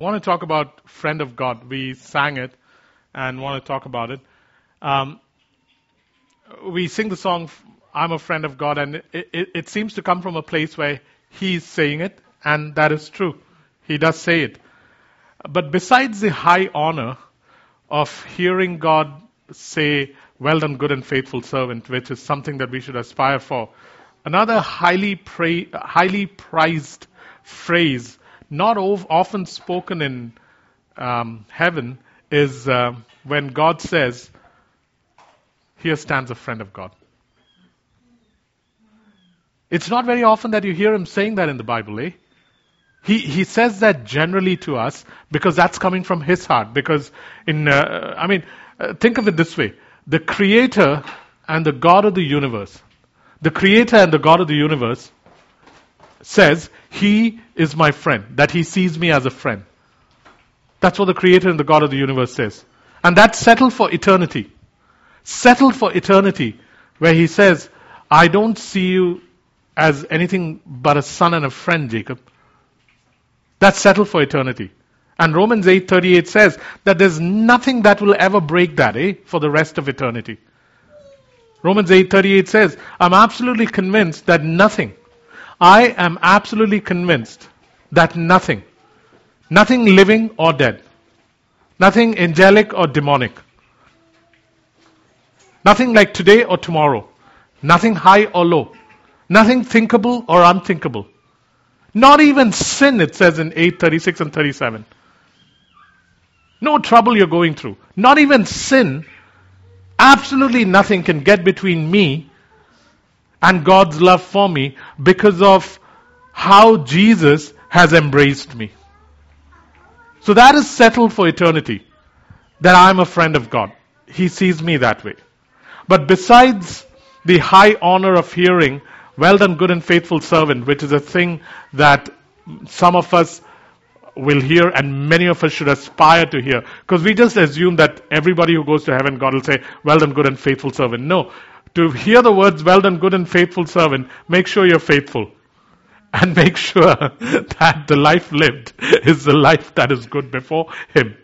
I want to talk about friend of God. We sang it and want to talk about it. Um, we sing the song, I'm a friend of God, and it, it, it seems to come from a place where He's saying it, and that is true. He does say it. But besides the high honor of hearing God say, Well done, good and faithful servant, which is something that we should aspire for, another highly, pra- highly prized phrase not often spoken in um, heaven is uh, when God says, Here stands a friend of God. It's not very often that you hear him saying that in the Bible, eh? He, he says that generally to us because that's coming from his heart. Because, in, uh, I mean, uh, think of it this way the Creator and the God of the universe, the Creator and the God of the universe says, He is my friend, that He sees me as a friend. That's what the Creator and the God of the universe says. And that's settled for eternity. Settled for eternity, where He says, I don't see you as anything but a son and a friend, Jacob. That's settled for eternity. And Romans 8:38 says that there's nothing that will ever break that, eh, for the rest of eternity. Romans 8:38 says, I'm absolutely convinced that nothing I am absolutely convinced that nothing, nothing living or dead, nothing angelic or demonic, nothing like today or tomorrow, nothing high or low, nothing thinkable or unthinkable, not even sin, it says in 836 and 37. No trouble you're going through. Not even sin. Absolutely nothing can get between me and God's love for me because of how Jesus has embraced me. So that is settled for eternity. That I'm a friend of God. He sees me that way. But besides the high honor of hearing, well done, good and faithful servant, which is a thing that some of us will hear and many of us should aspire to hear. Because we just assume that everybody who goes to heaven, God will say, well done, good and faithful servant. No to hear the words, well done, good and faithful servant, make sure you're faithful. And make sure that the life lived is the life that is good before Him.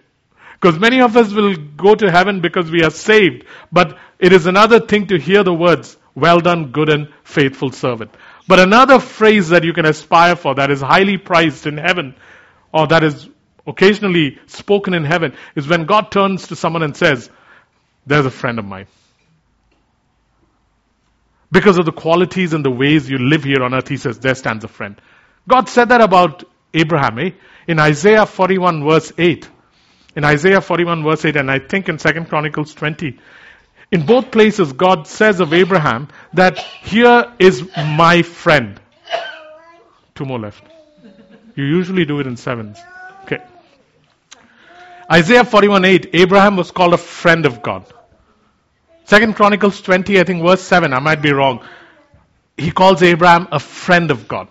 Because many of us will go to heaven because we are saved, but it is another thing to hear the words, well done, good and faithful servant. But another phrase that you can aspire for that is highly prized in heaven, or that is occasionally spoken in heaven, is when God turns to someone and says, There's a friend of mine. Because of the qualities and the ways you live here on earth, he says, there stands a friend. God said that about Abraham, eh? In Isaiah 41 verse 8. In Isaiah 41 verse 8, and I think in 2 Chronicles 20. In both places, God says of Abraham that here is my friend. Two more left. You usually do it in sevens. Okay. Isaiah 41 8, Abraham was called a friend of God. Second Chronicles 20, I think verse 7, I might be wrong. He calls Abraham a friend of God.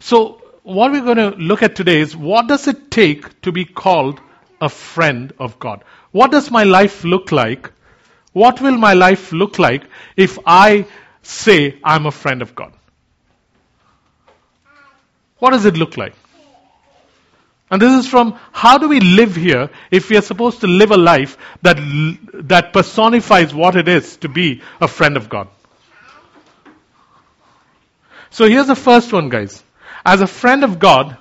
So, what we're going to look at today is what does it take to be called a friend of God? What does my life look like? What will my life look like if I say I'm a friend of God? What does it look like? And this is from how do we live here if we are supposed to live a life that, that personifies what it is to be a friend of God. So here's the first one, guys. As a friend of God,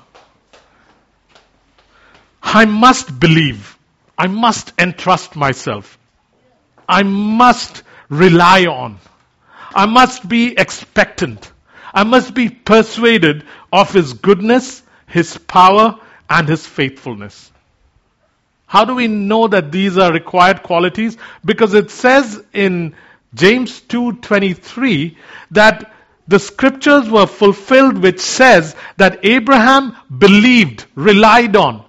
I must believe. I must entrust myself. I must rely on. I must be expectant. I must be persuaded of His goodness, His power, and his faithfulness. How do we know that these are required qualities? Because it says in James 2:23 that the scriptures were fulfilled which says that Abraham believed, relied on,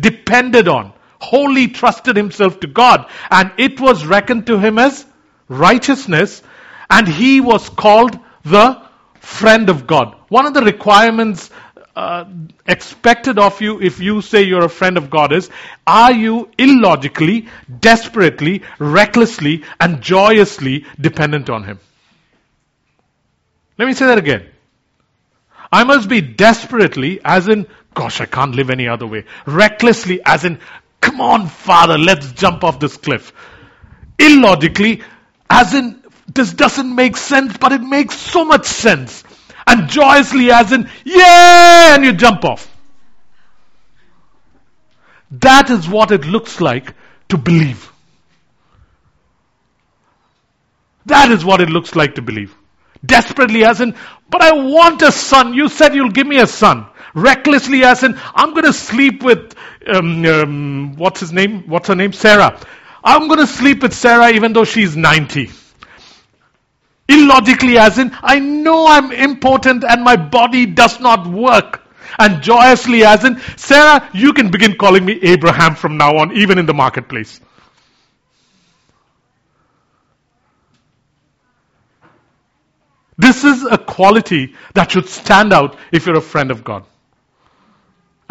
depended on, wholly trusted himself to God and it was reckoned to him as righteousness and he was called the friend of God. One of the requirements uh, expected of you if you say you're a friend of God is are you illogically, desperately, recklessly, and joyously dependent on Him? Let me say that again. I must be desperately, as in Gosh, I can't live any other way. Recklessly, as in, come on, Father, let's jump off this cliff. Illogically, as in, this doesn't make sense, but it makes so much sense. And joyously, as in, yeah, and you jump off. That is what it looks like to believe. That is what it looks like to believe. Desperately, as in, but I want a son. You said you'll give me a son. Recklessly, as in, I'm going to sleep with, um, um, what's his name? What's her name? Sarah. I'm going to sleep with Sarah even though she's 90. Illogically, as in, I know I'm important and my body does not work. And joyously, as in, Sarah, you can begin calling me Abraham from now on, even in the marketplace. This is a quality that should stand out if you're a friend of God.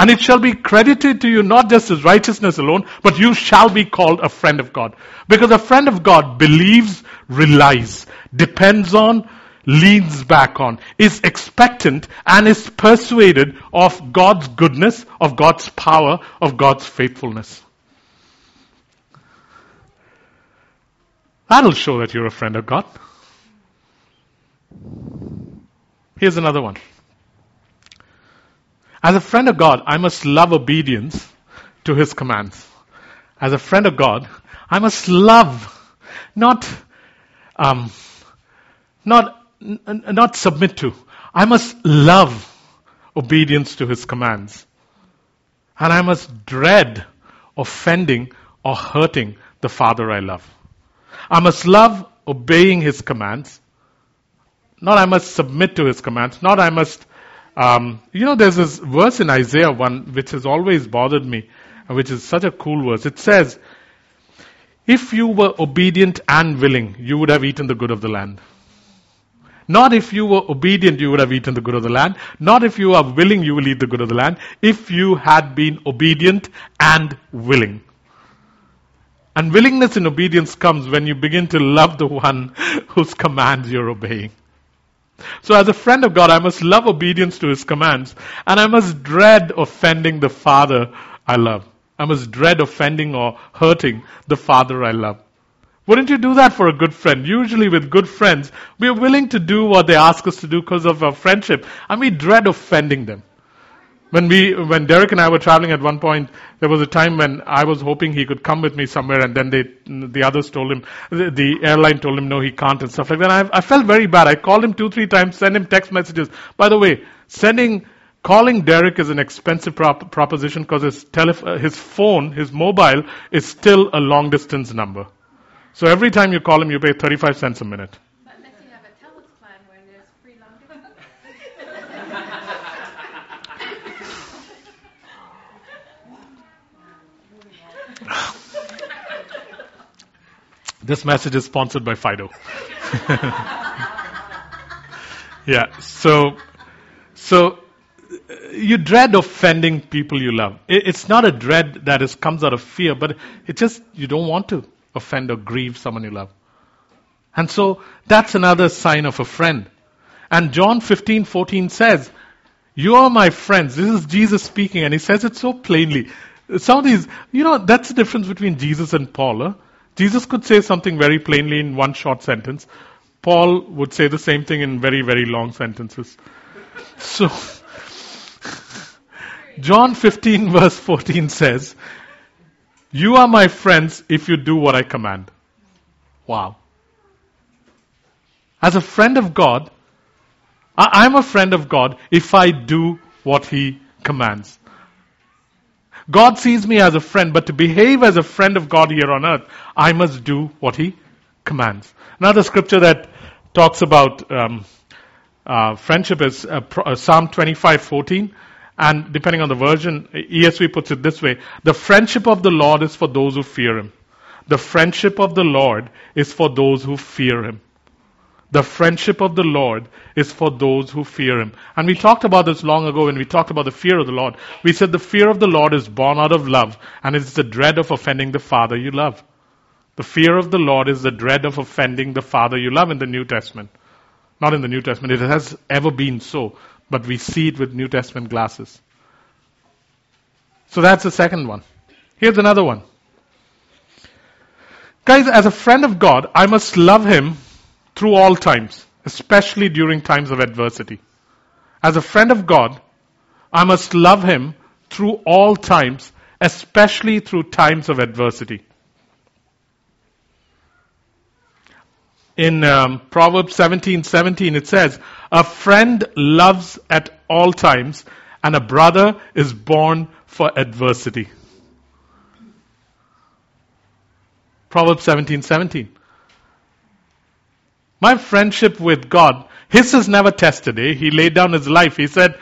And it shall be credited to you not just as righteousness alone, but you shall be called a friend of God. Because a friend of God believes, relies, depends on, leans back on, is expectant, and is persuaded of God's goodness, of God's power, of God's faithfulness. That'll show that you're a friend of God. Here's another one. As a friend of God, I must love obedience to His commands. As a friend of God, I must love, not, um, not, n- not submit to. I must love obedience to His commands. And I must dread offending or hurting the Father I love. I must love obeying His commands. Not I must submit to His commands. Not I must um, you know, there's this verse in Isaiah 1 which has always bothered me, which is such a cool verse. It says, If you were obedient and willing, you would have eaten the good of the land. Not if you were obedient, you would have eaten the good of the land. Not if you are willing, you will eat the good of the land. If you had been obedient and willing. And willingness and obedience comes when you begin to love the one whose commands you're obeying. So as a friend of God, I must love obedience to His commands, and I must dread offending the Father I love. I must dread offending or hurting the Father I love. Wouldn't you do that for a good friend? Usually with good friends, we are willing to do what they ask us to do because of our friendship, and we dread offending them. When we, when Derek and I were traveling at one point, there was a time when I was hoping he could come with me somewhere, and then they, the others told him, the, the airline told him no, he can't, and stuff like that. I, I felt very bad. I called him two, three times, sent him text messages. By the way, sending, calling Derek is an expensive prop, proposition because his telef- his phone, his mobile, is still a long distance number. So every time you call him, you pay 35 cents a minute. This message is sponsored by Fido. yeah, so, so you dread offending people you love. It's not a dread that is, comes out of fear, but it just, you don't want to offend or grieve someone you love. And so that's another sign of a friend. And John 15, 14 says, You are my friends. This is Jesus speaking, and he says it so plainly. Some of these, you know, that's the difference between Jesus and Paul. Huh? Jesus could say something very plainly in one short sentence. Paul would say the same thing in very, very long sentences. So, John 15 verse 14 says, You are my friends if you do what I command. Wow. As a friend of God, I'm a friend of God if I do what He commands. God sees me as a friend, but to behave as a friend of God here on earth, I must do what He commands. Another scripture that talks about um, uh, friendship is uh, uh, Psalm 25:14, and depending on the version, ESV puts it this way: "The friendship of the Lord is for those who fear Him. The friendship of the Lord is for those who fear Him." The friendship of the Lord is for those who fear Him. And we talked about this long ago when we talked about the fear of the Lord. We said the fear of the Lord is born out of love, and it's the dread of offending the Father you love. The fear of the Lord is the dread of offending the Father you love in the New Testament. Not in the New Testament, it has ever been so, but we see it with New Testament glasses. So that's the second one. Here's another one. Guys, as a friend of God, I must love Him through all times, especially during times of adversity. As a friend of God, I must love Him through all times, especially through times of adversity. In um, Proverbs 17 17, it says, A friend loves at all times, and a brother is born for adversity. Proverbs 17 17. My friendship with God, his is never tested. Eh? He laid down his life. He said,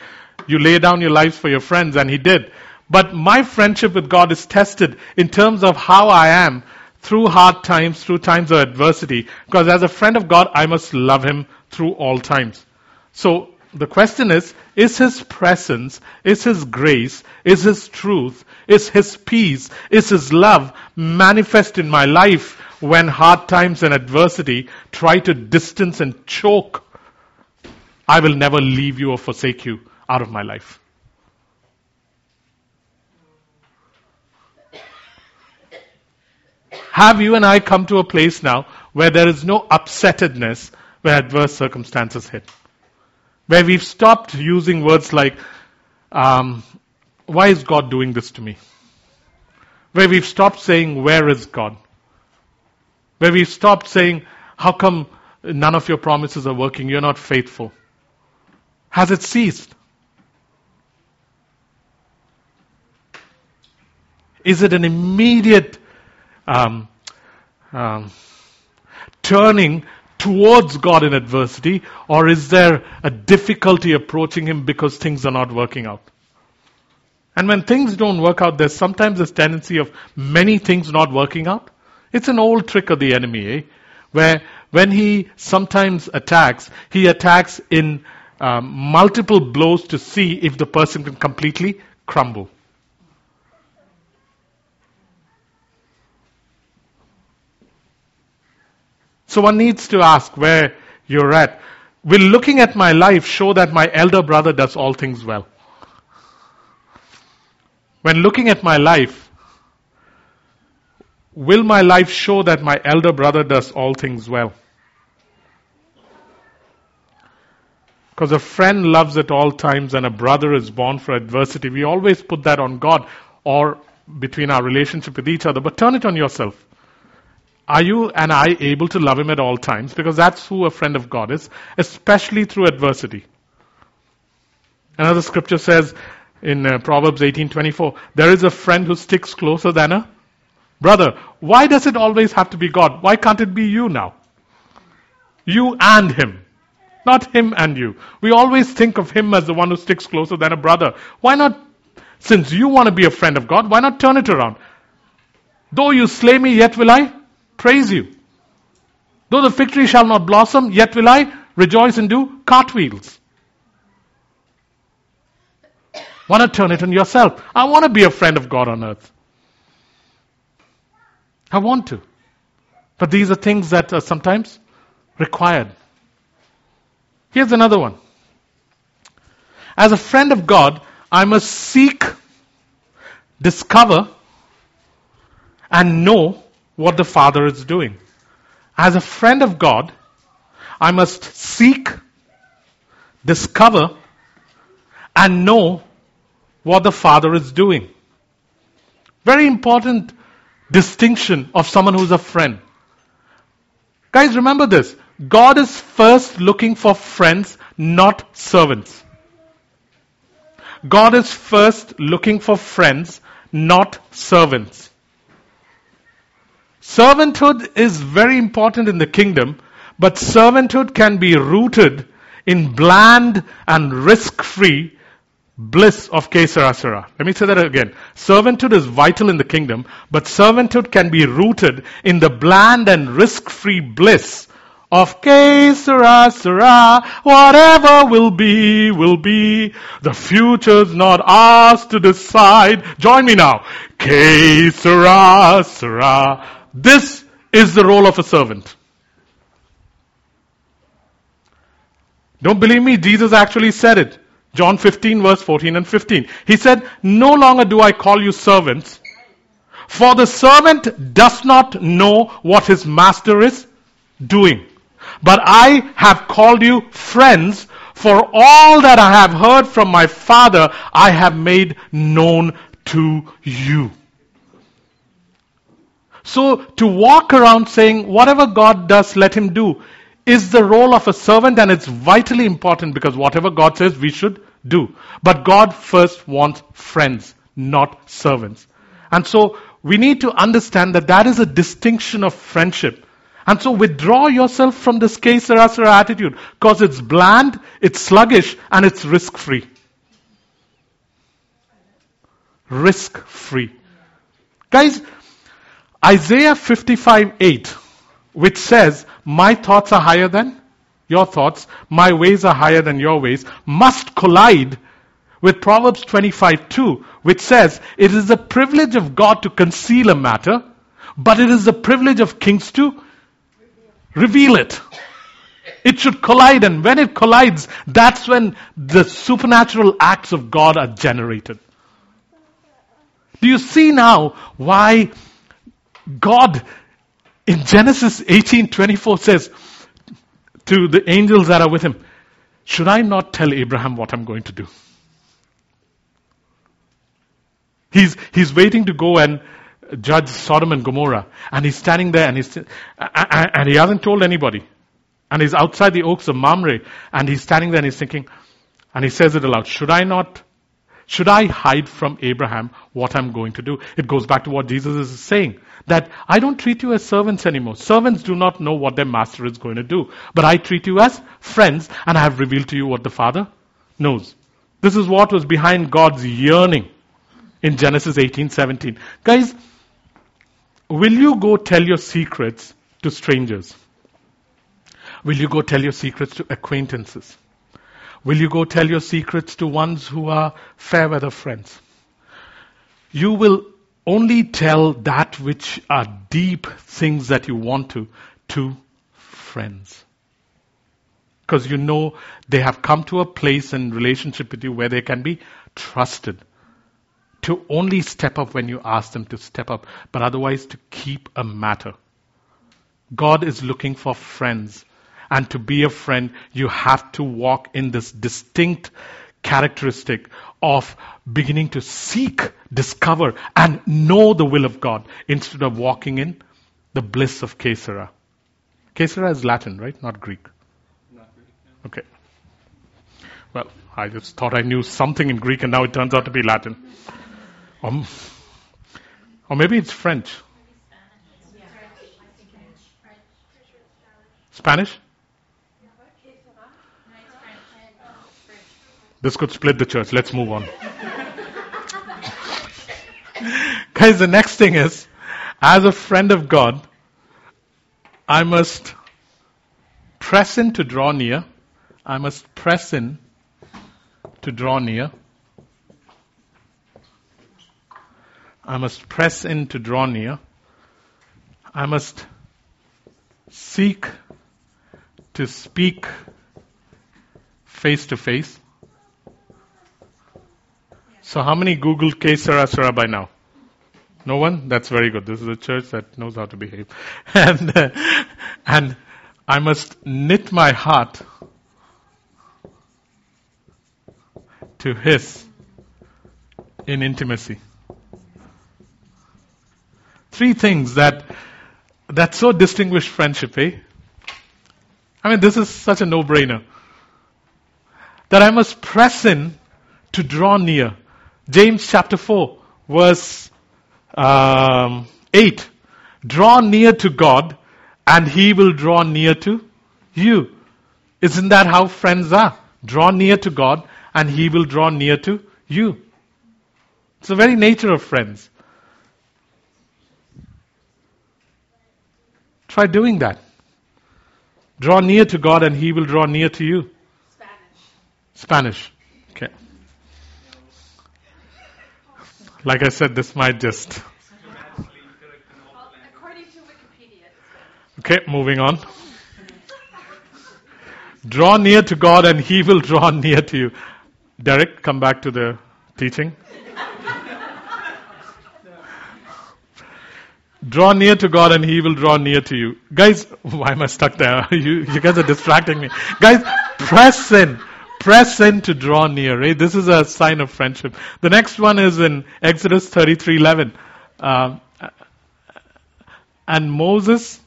You lay down your lives for your friends, and he did. But my friendship with God is tested in terms of how I am through hard times, through times of adversity. Because as a friend of God, I must love him through all times. So the question is, is his presence, is his grace, is his truth, is his peace, is his love manifest in my life when hard times and adversity try to distance and choke? I will never leave you or forsake you out of my life. Have you and I come to a place now where there is no upsettedness when adverse circumstances hit? where we've stopped using words like, um, why is God doing this to me? Where we've stopped saying, where is God? Where we've stopped saying, how come none of your promises are working? You're not faithful. Has it ceased? Is it an immediate um, um, turning towards God in adversity, or is there a difficulty approaching Him because things are not working out? And when things don't work out, there's sometimes this tendency of many things not working out. It's an old trick of the enemy, eh? Where when he sometimes attacks, he attacks in um, multiple blows to see if the person can completely crumble. So one needs to ask where you're at. Will looking at my life show that my elder brother does all things well? When looking at my life, will my life show that my elder brother does all things well? Because a friend loves at all times and a brother is born for adversity. We always put that on God or between our relationship with each other, but turn it on yourself. Are you and I able to love Him at all times? Because that's who a friend of God is, especially through adversity. Another scripture says in uh, Proverbs 18:24, there is a friend who sticks closer than a brother. Why does it always have to be God? Why can't it be you now? You and him. Not him and you. We always think of him as the one who sticks closer than a brother. Why not, since you want to be a friend of God, why not turn it around? Though you slay me, yet will I praise you. Though the fig tree shall not blossom, yet will I rejoice and do cartwheels. Want to turn it on yourself. I want to be a friend of God on earth. I want to. But these are things that are sometimes required. Here's another one. As a friend of God, I must seek, discover, and know what the Father is doing. As a friend of God, I must seek, discover, and know what the Father is doing. Very important distinction of someone who's a friend. Guys, remember this. God is first looking for friends, not servants. God is first looking for friends, not servants. Servanthood is very important in the kingdom, but servanthood can be rooted in bland and risk-free bliss of Sera Let me say that again. Servanthood is vital in the kingdom, but servanthood can be rooted in the bland and risk-free bliss of Sera Whatever will be, will be. The future's not ours to decide. Join me now. Sera this is the role of a servant. Don't believe me? Jesus actually said it. John 15 verse 14 and 15. He said, No longer do I call you servants, for the servant does not know what his master is doing. But I have called you friends, for all that I have heard from my Father I have made known to you. So to walk around saying, whatever God does, let him do, is the role of a servant and it's vitally important because whatever God says, we should do. But God first wants friends, not servants. And so we need to understand that that is a distinction of friendship. And so withdraw yourself from this sera attitude because it's bland, it's sluggish, and it's risk free. Risk free. Guys, Isaiah 55 8, which says, My thoughts are higher than your thoughts, my ways are higher than your ways, must collide with Proverbs 25 2, which says, It is the privilege of God to conceal a matter, but it is the privilege of kings to reveal it. It should collide, and when it collides, that's when the supernatural acts of God are generated. Do you see now why God in Genesis 18:24 says to the angels that are with him, "Should I not tell Abraham what I'm going to do?" He's, he's waiting to go and judge Sodom and Gomorrah. And he's standing there and he's, and he hasn't told anybody. And he's outside the oaks of Mamre and he's standing there and he's thinking, and he says it aloud, should I not, should I hide from Abraham what I'm going to do? It goes back to what Jesus is saying. That I don't treat you as servants anymore. Servants do not know what their master is going to do. But I treat you as friends and I have revealed to you what the Father knows. This is what was behind God's yearning in Genesis 18:17. Guys, will you go tell your secrets to strangers? Will you go tell your secrets to acquaintances? Will you go tell your secrets to ones who are fair weather friends? You will only tell that which are deep things that you want to to friends. Because you know they have come to a place in relationship with you where they can be trusted to only step up when you ask them to step up, but otherwise to keep a matter. God is looking for friends. And to be a friend, you have to walk in this distinct characteristic of beginning to seek, discover, and know the will of God instead of walking in the bliss of que sera. Que sera is Latin, right? Not Greek. Not Greek. Okay. Well, I just thought I knew something in Greek and now it turns out to be Latin. Um, or maybe it's French. Spanish? This could split the church. Let's move on. Guys, the next thing is, as a friend of God, I must press in to draw near. I must press in to draw near. I must press in to draw near. I must seek to speak face to face. So, how many Google sera sera by now? No one? That's very good. This is a church that knows how to behave. And, uh, and I must knit my heart to His in intimacy three things that that so distinguish friendship, eh? I mean, this is such a no-brainer. That I must press in to draw near. James chapter 4, verse um, 8. Draw near to God, and He will draw near to you. Isn't that how friends are? Draw near to God, and He will draw near to you. It's the very nature of friends. Try doing that. Draw near to God and He will draw near to you. Spanish. Spanish. Okay. Like I said, this might just. Well, according to Wikipedia, Okay, moving on. Draw near to God and He will draw near to you. Derek, come back to the teaching. draw near to God and He will draw near to you. Guys, why am I stuck there? you, you guys are distracting me. Guys, press in. Press in to draw near. Right? This is a sign of friendship. The next one is in Exodus 33:11. Uh, and Moses,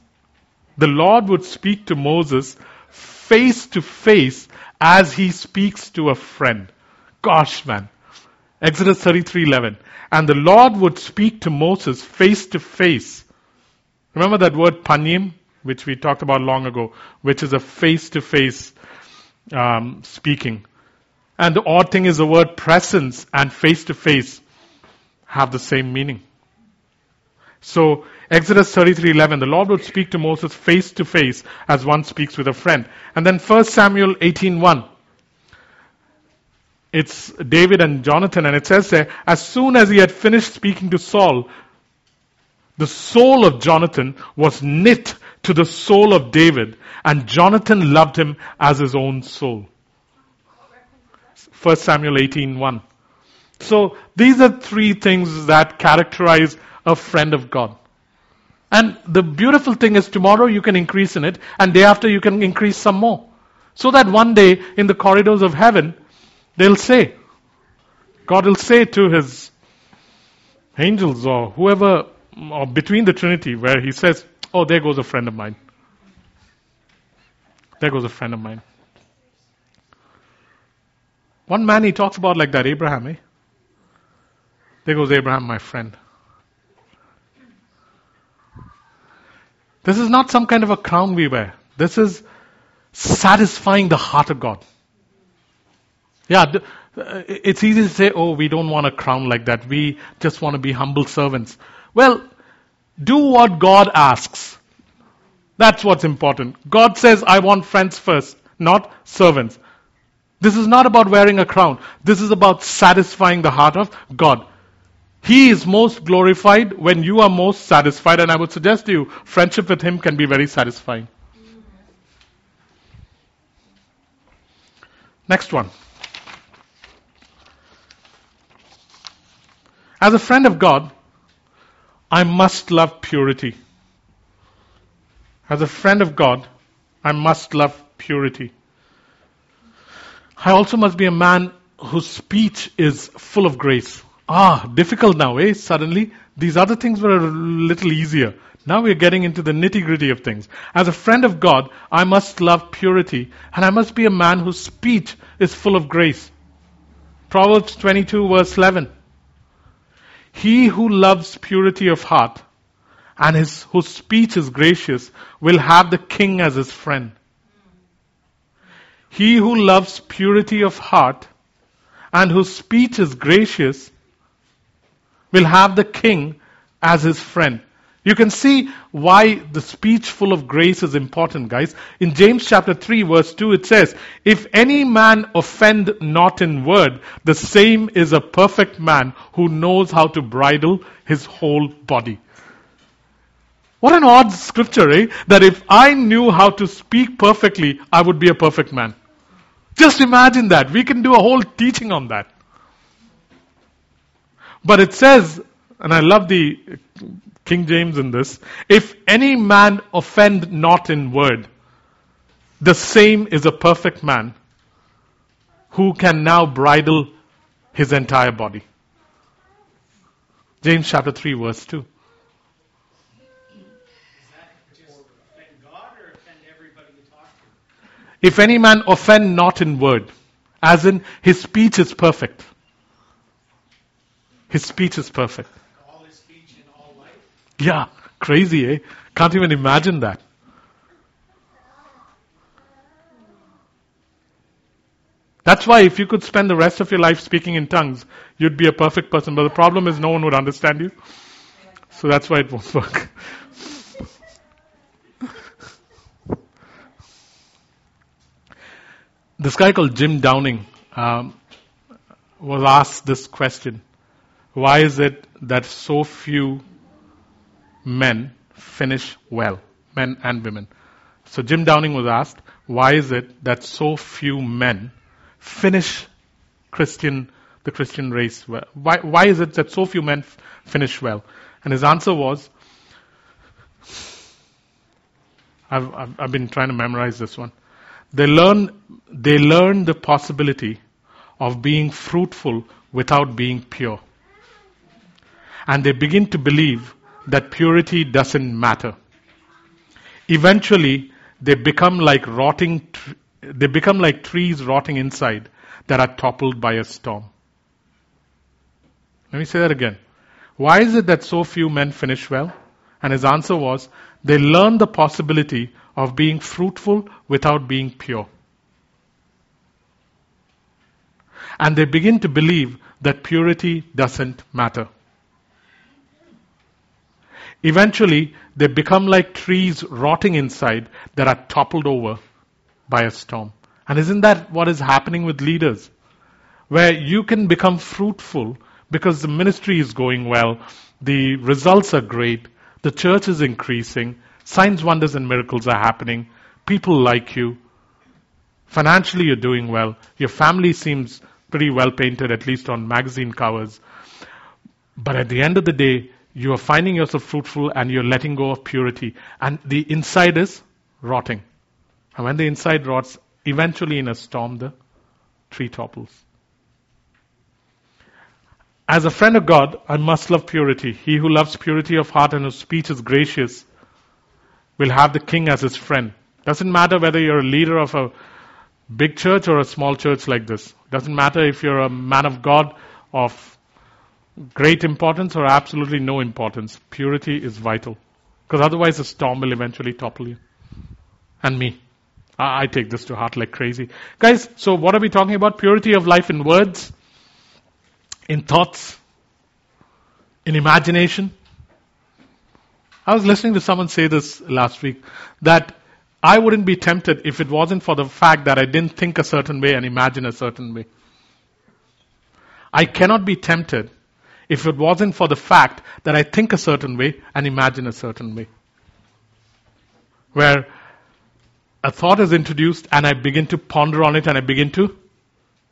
the Lord would speak to Moses face to face as he speaks to a friend. Gosh, man. Exodus 33:11. And the Lord would speak to Moses face to face. Remember that word panim, which we talked about long ago, which is a face to face Um, speaking. And the odd thing is the word presence and face to face have the same meaning. So Exodus 33:11 the Lord would speak to Moses face to face as one speaks with a friend. And then 1 Samuel 18:1 it's David and Jonathan and it says there as soon as he had finished speaking to Saul the soul of Jonathan was knit to the soul of David and Jonathan loved him as his own soul. 1 Samuel 18:1 So these are three things that characterize a friend of God. And the beautiful thing is tomorrow you can increase in it, and day after you can increase some more. So that one day in the corridors of heaven, they'll say, God will say to his angels or whoever, or between the Trinity, where he says, Oh, there goes a friend of mine. There goes a friend of mine. One man he talks about like that, Abraham, eh? There goes Abraham, my friend. This is not some kind of a crown we wear. This is satisfying the heart of God. Yeah, uh, it's easy to say, oh, we don't want a crown like that. We just want to be humble servants. Well, do what God asks. That's what's important. God says, I want friends first, not servants. This is not about wearing a crown. This is about satisfying the heart of God. He is most glorified when you are most satisfied, and I would suggest to you, friendship with Him can be very satisfying. Next one. As a friend of God, I must love purity. As a friend of God, I must love purity. I also must be a man whose speech is full of grace. Ah, difficult now, eh? Suddenly, these other things were a little easier. Now we're getting into the nitty gritty of things. As a friend of God, I must love purity, and I must be a man whose speech is full of grace. Proverbs 22, verse 11. He who loves purity of heart and his, whose speech is gracious will have the king as his friend. He who loves purity of heart and whose speech is gracious will have the king as his friend. You can see why the speech full of grace is important, guys. In James chapter 3 verse 2 it says, If any man offend not in word, the same is a perfect man who knows how to bridle his whole body. What an odd scripture, eh? That if I knew how to speak perfectly, I would be a perfect man. Just imagine that. We can do a whole teaching on that. But it says, and I love the King James in this, if any man offend not in word, the same is a perfect man who can now bridle his entire body. James chapter 3 verse 2. If any man offend not in word, as in his speech is perfect. His speech is perfect. All his speech in all life. Yeah, crazy, eh? Can't even imagine that. That's why if you could spend the rest of your life speaking in tongues, you'd be a perfect person. But the problem is no one would understand you. So that's why it won't work. this guy called Jim Downing um, was asked this question why is it that so few men finish well, men and women? So Jim Downing was asked, why is it that so few men finish Christian, the Christian race? well? Why, why is it that so few men f- finish well? And his answer was, I've, I've, I've been trying to memorize this one. They learn, they learn the possibility of being fruitful without being pure. And they begin to believe that purity doesn't matter. Eventually, they become like rotting, they become like trees rotting inside that are toppled by a storm. Let me say that again. Why is it that so few men finish well? And his answer was, they learn the possibility of being fruitful without being pure. And they begin to believe that purity doesn't matter. Eventually, they become like trees rotting inside that are toppled over by a storm. And isn't that what is happening with leaders? Where you can become fruitful because the ministry is going well, the results are great, the church is increasing, signs, wonders, and miracles are happening, people like you, financially you're doing well, your family seems pretty well painted, at least on magazine covers. But at the end of the day, you are finding yourself fruitful and you're letting go of purity. And the inside is rotting. And when the inside rots, eventually in a storm, the tree topples. As a friend of God, I must love purity. He who loves purity of heart and whose speech is gracious will have the king as his friend. Doesn't matter whether you're a leader of a big church or a small church like this. Doesn't matter if you're a man of God of great importance or absolutely no importance. Purity is vital. Because otherwise the storm will eventually topple you. And me. I, I take this to heart like crazy. Guys, so what are we talking about? Purity of life in words, in thoughts, in imagination. I was listening to someone say this last week that I wouldn't be tempted if it wasn't for the fact that I didn't think a certain way and imagine a certain way. I cannot be tempted if it wasn't for the fact that I think a certain way and imagine a certain way. Where a thought is introduced and I begin to ponder on it and I begin to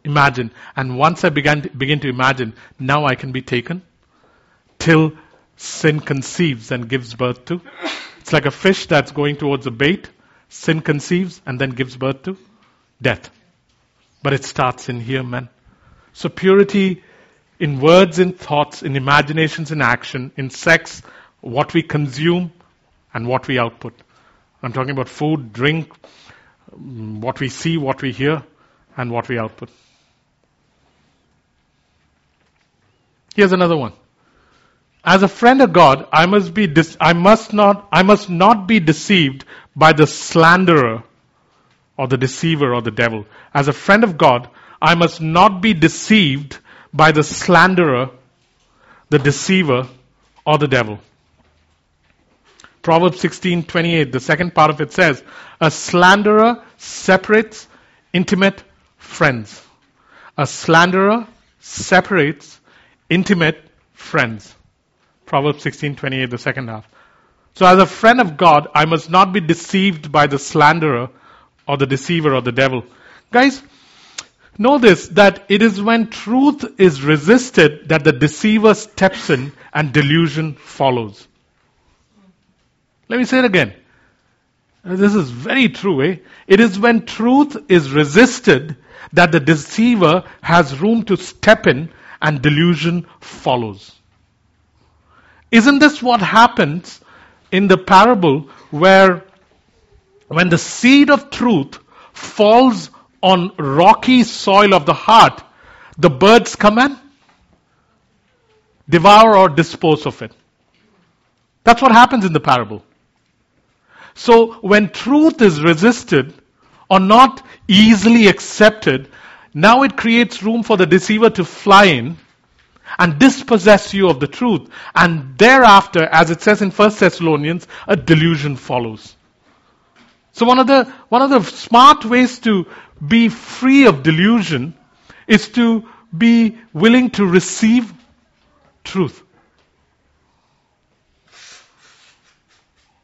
imagine. And once I began to, begin to imagine, now I can be taken till sin conceives and gives birth to. It's like a fish that's going towards a bait. Sin conceives and then gives birth to death. But it starts in here, man. So purity in words, in thoughts, in imaginations, in action, in sex, what we consume and what we output. I'm talking about food, drink, mm, what we see, what we hear, and what we output. Here's another one. As a friend of God, I must be I must not I must not be deceived by the slanderer or the deceiver or the devil. As a friend of God, I must not be deceived by the slanderer, the deceiver, or the devil. Proverbs 16:28, the second part of it says, "A slanderer separates intimate friends." A slanderer separates intimate friends. Proverbs 16:28, the second half. So as a friend of God, I must not be deceived by the slanderer or the deceiver or the devil. Guys, know this, that it is when truth is resisted that the deceiver steps in and delusion follows. Let me say it again. This is very true, eh? It is when truth is resisted that the deceiver has room to step in and delusion follows. Isn't this what happens in the parable where when the seed of truth falls on rocky soil of the heart, the birds come and devour or dispose of it. That's what happens in the parable. So when truth is resisted or not easily accepted, now it creates room for the deceiver to fly in and dispossess you of the truth. And thereafter, as it says in 1 Thessalonians, a delusion follows. So one of the, one of the smart ways to be free of delusion is to be willing to receive truth.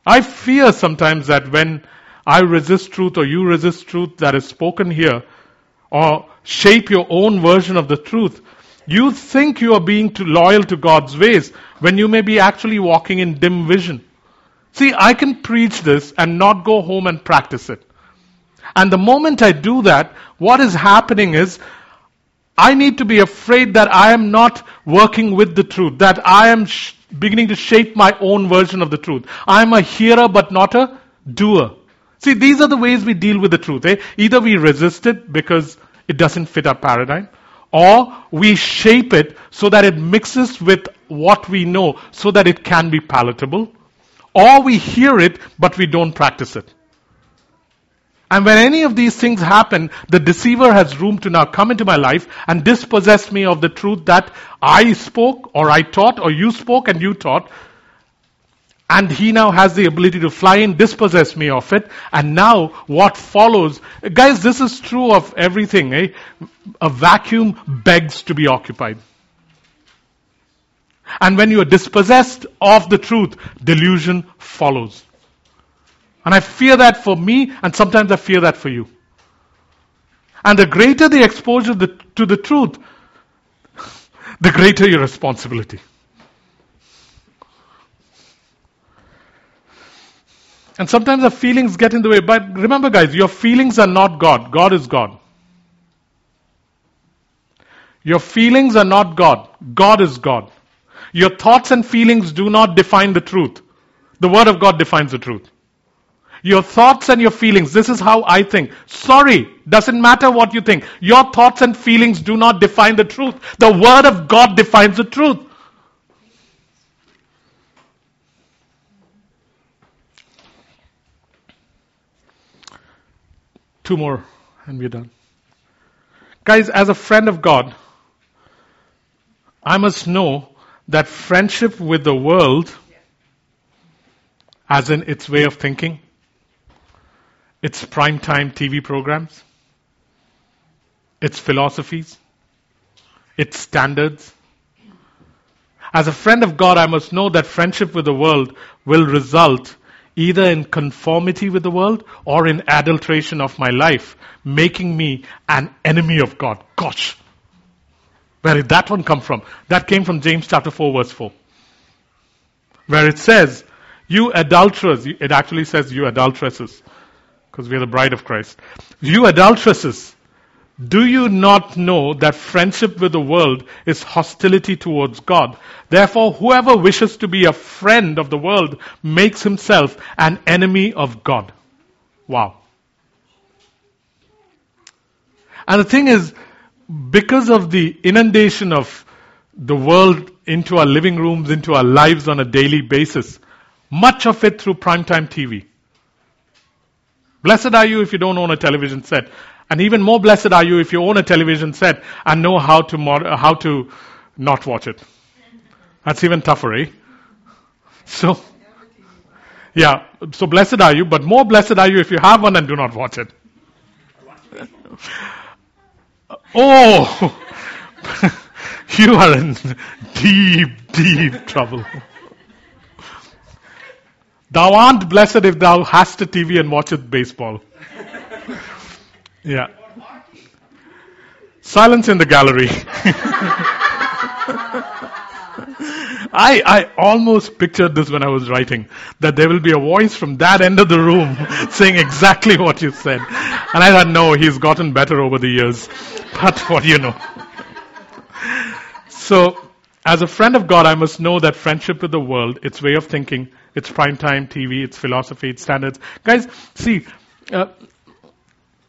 I fear sometimes that when I resist truth or you resist truth that is spoken here, or shape your own version of the truth. You think you are being too loyal to God's ways when you may be actually walking in dim vision. See, I can preach this and not go home and practice it. And the moment I do that, what is happening is I need to be afraid that I am not working with the truth, that I am sh- beginning to shape my own version of the truth. I am a hearer but not a doer. See, these are the ways we deal with the truth. Eh? Either we resist it because it doesn't fit our paradigm, or we shape it so that it mixes with what we know so that it can be palatable, or we hear it but we don't practice it. And when any of these things happen, the deceiver has room to now come into my life and dispossess me of the truth that I spoke or I taught or you spoke and you taught. And he now has the ability to fly in, dispossess me of it. And now what follows, guys, this is true of everything. Eh? A vacuum begs to be occupied. And when you are dispossessed of the truth, delusion follows. And I fear that for me, and sometimes I fear that for you. And the greater the exposure to the truth, the greater your responsibility. And sometimes our feelings get in the way. But remember, guys, your feelings are not God. God is God. Your feelings are not God. God is God. Your thoughts and feelings do not define the truth. The Word of God defines the truth. Your thoughts and your feelings. This is how I think. Sorry, doesn't matter what you think. Your thoughts and feelings do not define the truth. The Word of God defines the truth. Two more, and we're done. Guys, as a friend of God, I must know that friendship with the world, as in its way of thinking, its primetime TV programs, its philosophies, its standards. As a friend of God, I must know that friendship with the world will result either in conformity with the world or in adulteration of my life, making me an enemy of God. Gosh. Where did that one come from? That came from James chapter 4 verse 4. Where it says, you adulterers, it actually says you adulteresses because we are the bride of Christ. You adulteresses, do you not know that friendship with the world is hostility towards God? Therefore, whoever wishes to be a friend of the world makes himself an enemy of God. Wow. And the thing is, because of the inundation of the world into our living rooms, into our lives on a daily basis, much of it through primetime TV, Blessed are you if you don't own a television set. And even more blessed are you if you own a television set and know how to, mod- how to not watch it. That's even tougher, eh? So, yeah, so blessed are you, but more blessed are you if you have one and do not watch it. oh, you are in deep, deep trouble. Thou art blessed if thou hast a TV and watcheth baseball. yeah. Silence in the gallery. I, I almost pictured this when I was writing, that there will be a voice from that end of the room saying exactly what you said. And I thought, no, he's gotten better over the years. But what do you know? So, as a friend of God, I must know that friendship with the world, its way of thinking, its primetime TV, its philosophy, its standards. Guys, see, uh,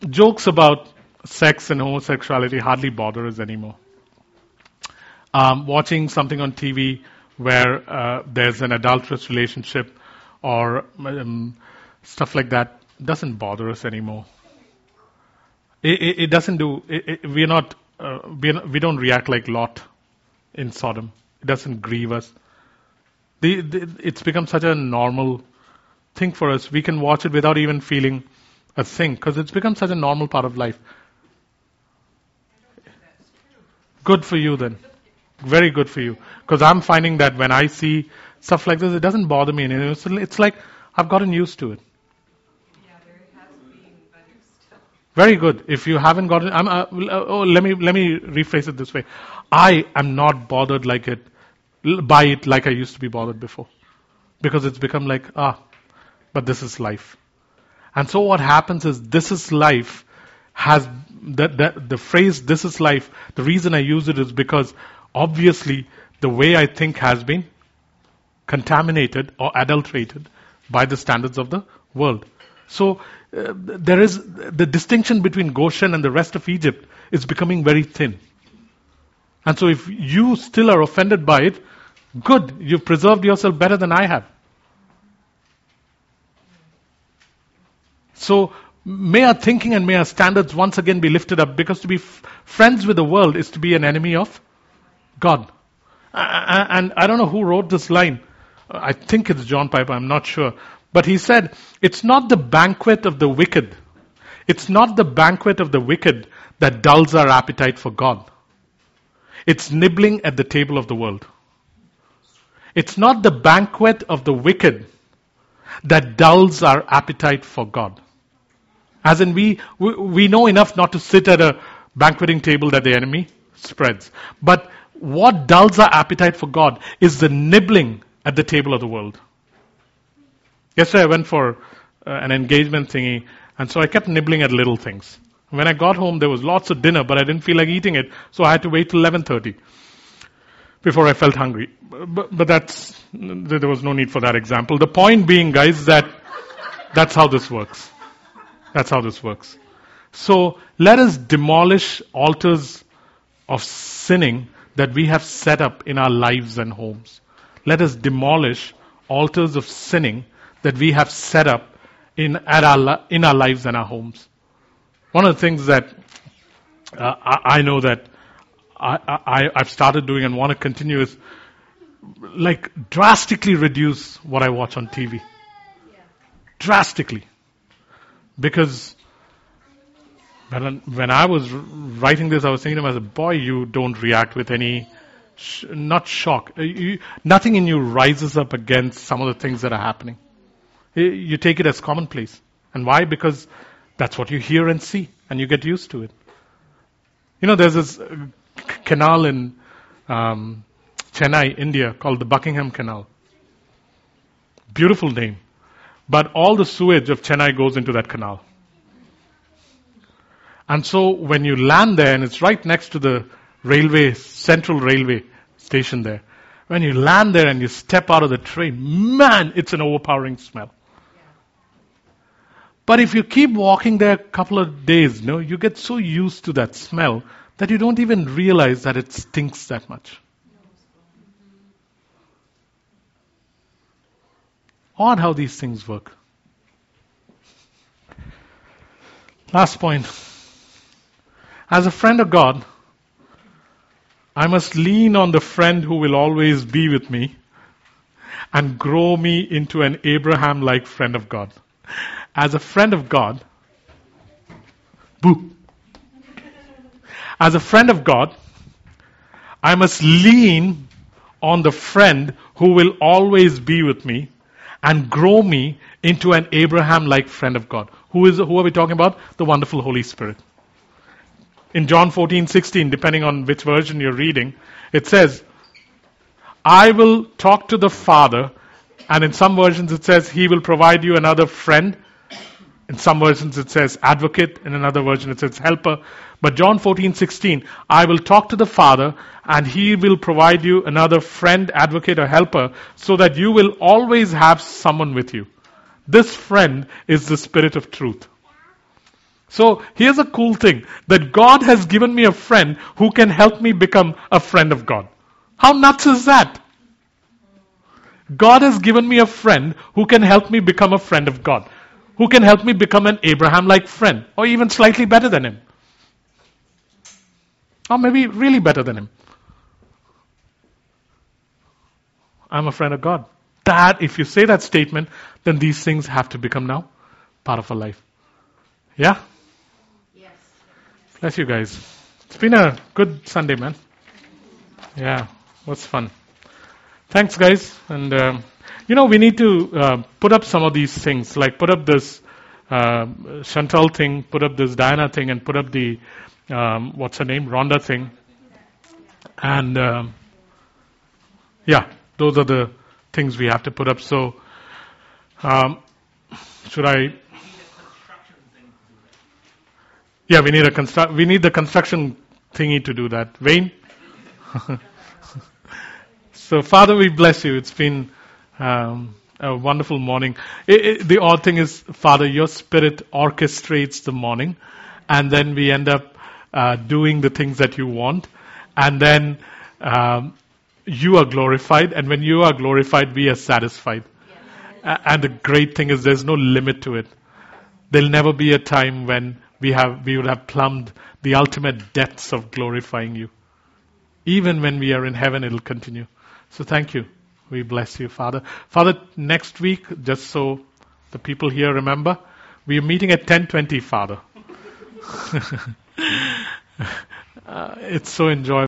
jokes about sex and homosexuality hardly bother us anymore. Um, watching something on TV where uh, there's an adulterous relationship or um, stuff like that doesn't bother us anymore. It, it, it doesn't do. It, we're not. Uh, we're, we don't react like Lot in Sodom. It doesn't grieve us. The, the, it's become such a normal thing for us. We can watch it without even feeling a thing because it's become such a normal part of life. Good for you then. Very good for you. Because I'm finding that when I see stuff like this, it doesn't bother me. anymore. It's, it's like I've gotten used to it. Very good. If you haven't gotten, uh, oh, let me let me rephrase it this way. I am not bothered like it by it like I used to be bothered before, because it's become like ah, but this is life. And so what happens is this is life has the, the, the phrase this is life. The reason I use it is because obviously the way I think has been contaminated or adulterated by the standards of the world. So uh, there is the distinction between Goshen and the rest of Egypt is becoming very thin. And so if you still are offended by it, good, you've preserved yourself better than I have. So may our thinking and may our standards once again be lifted up because to be f- friends with the world is to be an enemy of God. And I don't know who wrote this line. I think it's John Piper, I'm not sure. But he said, it's not the banquet of the wicked. It's not the banquet of the wicked that dulls our appetite for God. It's nibbling at the table of the world. It's not the banquet of the wicked that dulls our appetite for God. As in, we, we know enough not to sit at a banqueting table that the enemy spreads. But what dulls our appetite for God is the nibbling at the table of the world. Yesterday I went for uh, an engagement thingy, and so I kept nibbling at little things. When I got home, there was lots of dinner, but I didn't feel like eating it, so I had to wait till 11:30 before I felt hungry. But, but that's there was no need for that example. The point being, guys, that that's how this works. That's how this works. So let us demolish altars of sinning that we have set up in our lives and homes. Let us demolish altars of sinning that we have set up in, at our, in our lives and our homes. One of the things that uh, I, I, know that I, I've started doing and want to continue is like drastically reduce what I watch on TV. Drastically. Because when, when I was writing this, I was thinking to myself, boy, you don't react with any, sh- not shock. Uh, you, nothing in you rises up against some of the things that are happening. You take it as commonplace. And why? Because that's what you hear and see, and you get used to it. You know, there's this uh, canal in um, Chennai, India, called the Buckingham Canal. Beautiful name. But all the sewage of Chennai goes into that canal. And so when you land there, and it's right next to the railway, central railway station there, when you land there and you step out of the train, man, it's an overpowering smell. But if you keep walking there a couple of days, no, you get so used to that smell that you don't even realize that it stinks that much. Odd how these things work. Last point. As a friend of God, I must lean on the friend who will always be with me and grow me into an Abraham like friend of God as a friend of God, boo. As a friend of God, I must lean on the friend who will always be with me and grow me into an Abraham like friend of God. Who is who are we talking about? The wonderful Holy Spirit. In John 14, 16, depending on which version you're reading, it says, I will talk to the Father, and in some versions it says, He will provide you another friend in some versions it says advocate, in another version it says helper. But John 14, 16, I will talk to the Father and he will provide you another friend, advocate, or helper so that you will always have someone with you. This friend is the Spirit of truth. So here's a cool thing that God has given me a friend who can help me become a friend of God. How nuts is that? God has given me a friend who can help me become a friend of God who can help me become an Abraham like friend, or even slightly better than him. Or maybe really better than him. I'm a friend of God. That, if you say that statement, then these things have to become now part of our life. Yeah? Yes. Bless you guys. It's been a good Sunday, man. Yeah, was fun. Thanks, guys. And. Um, you know, we need to uh, put up some of these things, like put up this uh, Chantal thing, put up this Diana thing, and put up the um, what's her name, Rhonda thing, and um, yeah, those are the things we have to put up. So, um, should I? Yeah, we need a construct. We need the construction thingy to do that. Wayne. so, Father, we bless you. It's been um, a wonderful morning. It, it, the odd thing is, Father, your Spirit orchestrates the morning, and then we end up uh, doing the things that you want, and then um, you are glorified, and when you are glorified, we are satisfied. And the great thing is, there's no limit to it. There'll never be a time when we have we will have plumbed the ultimate depths of glorifying you. Even when we are in heaven, it'll continue. So thank you. We bless you, Father. Father, next week, just so the people here remember, we are meeting at 10:20, Father. uh, it's so enjoyable.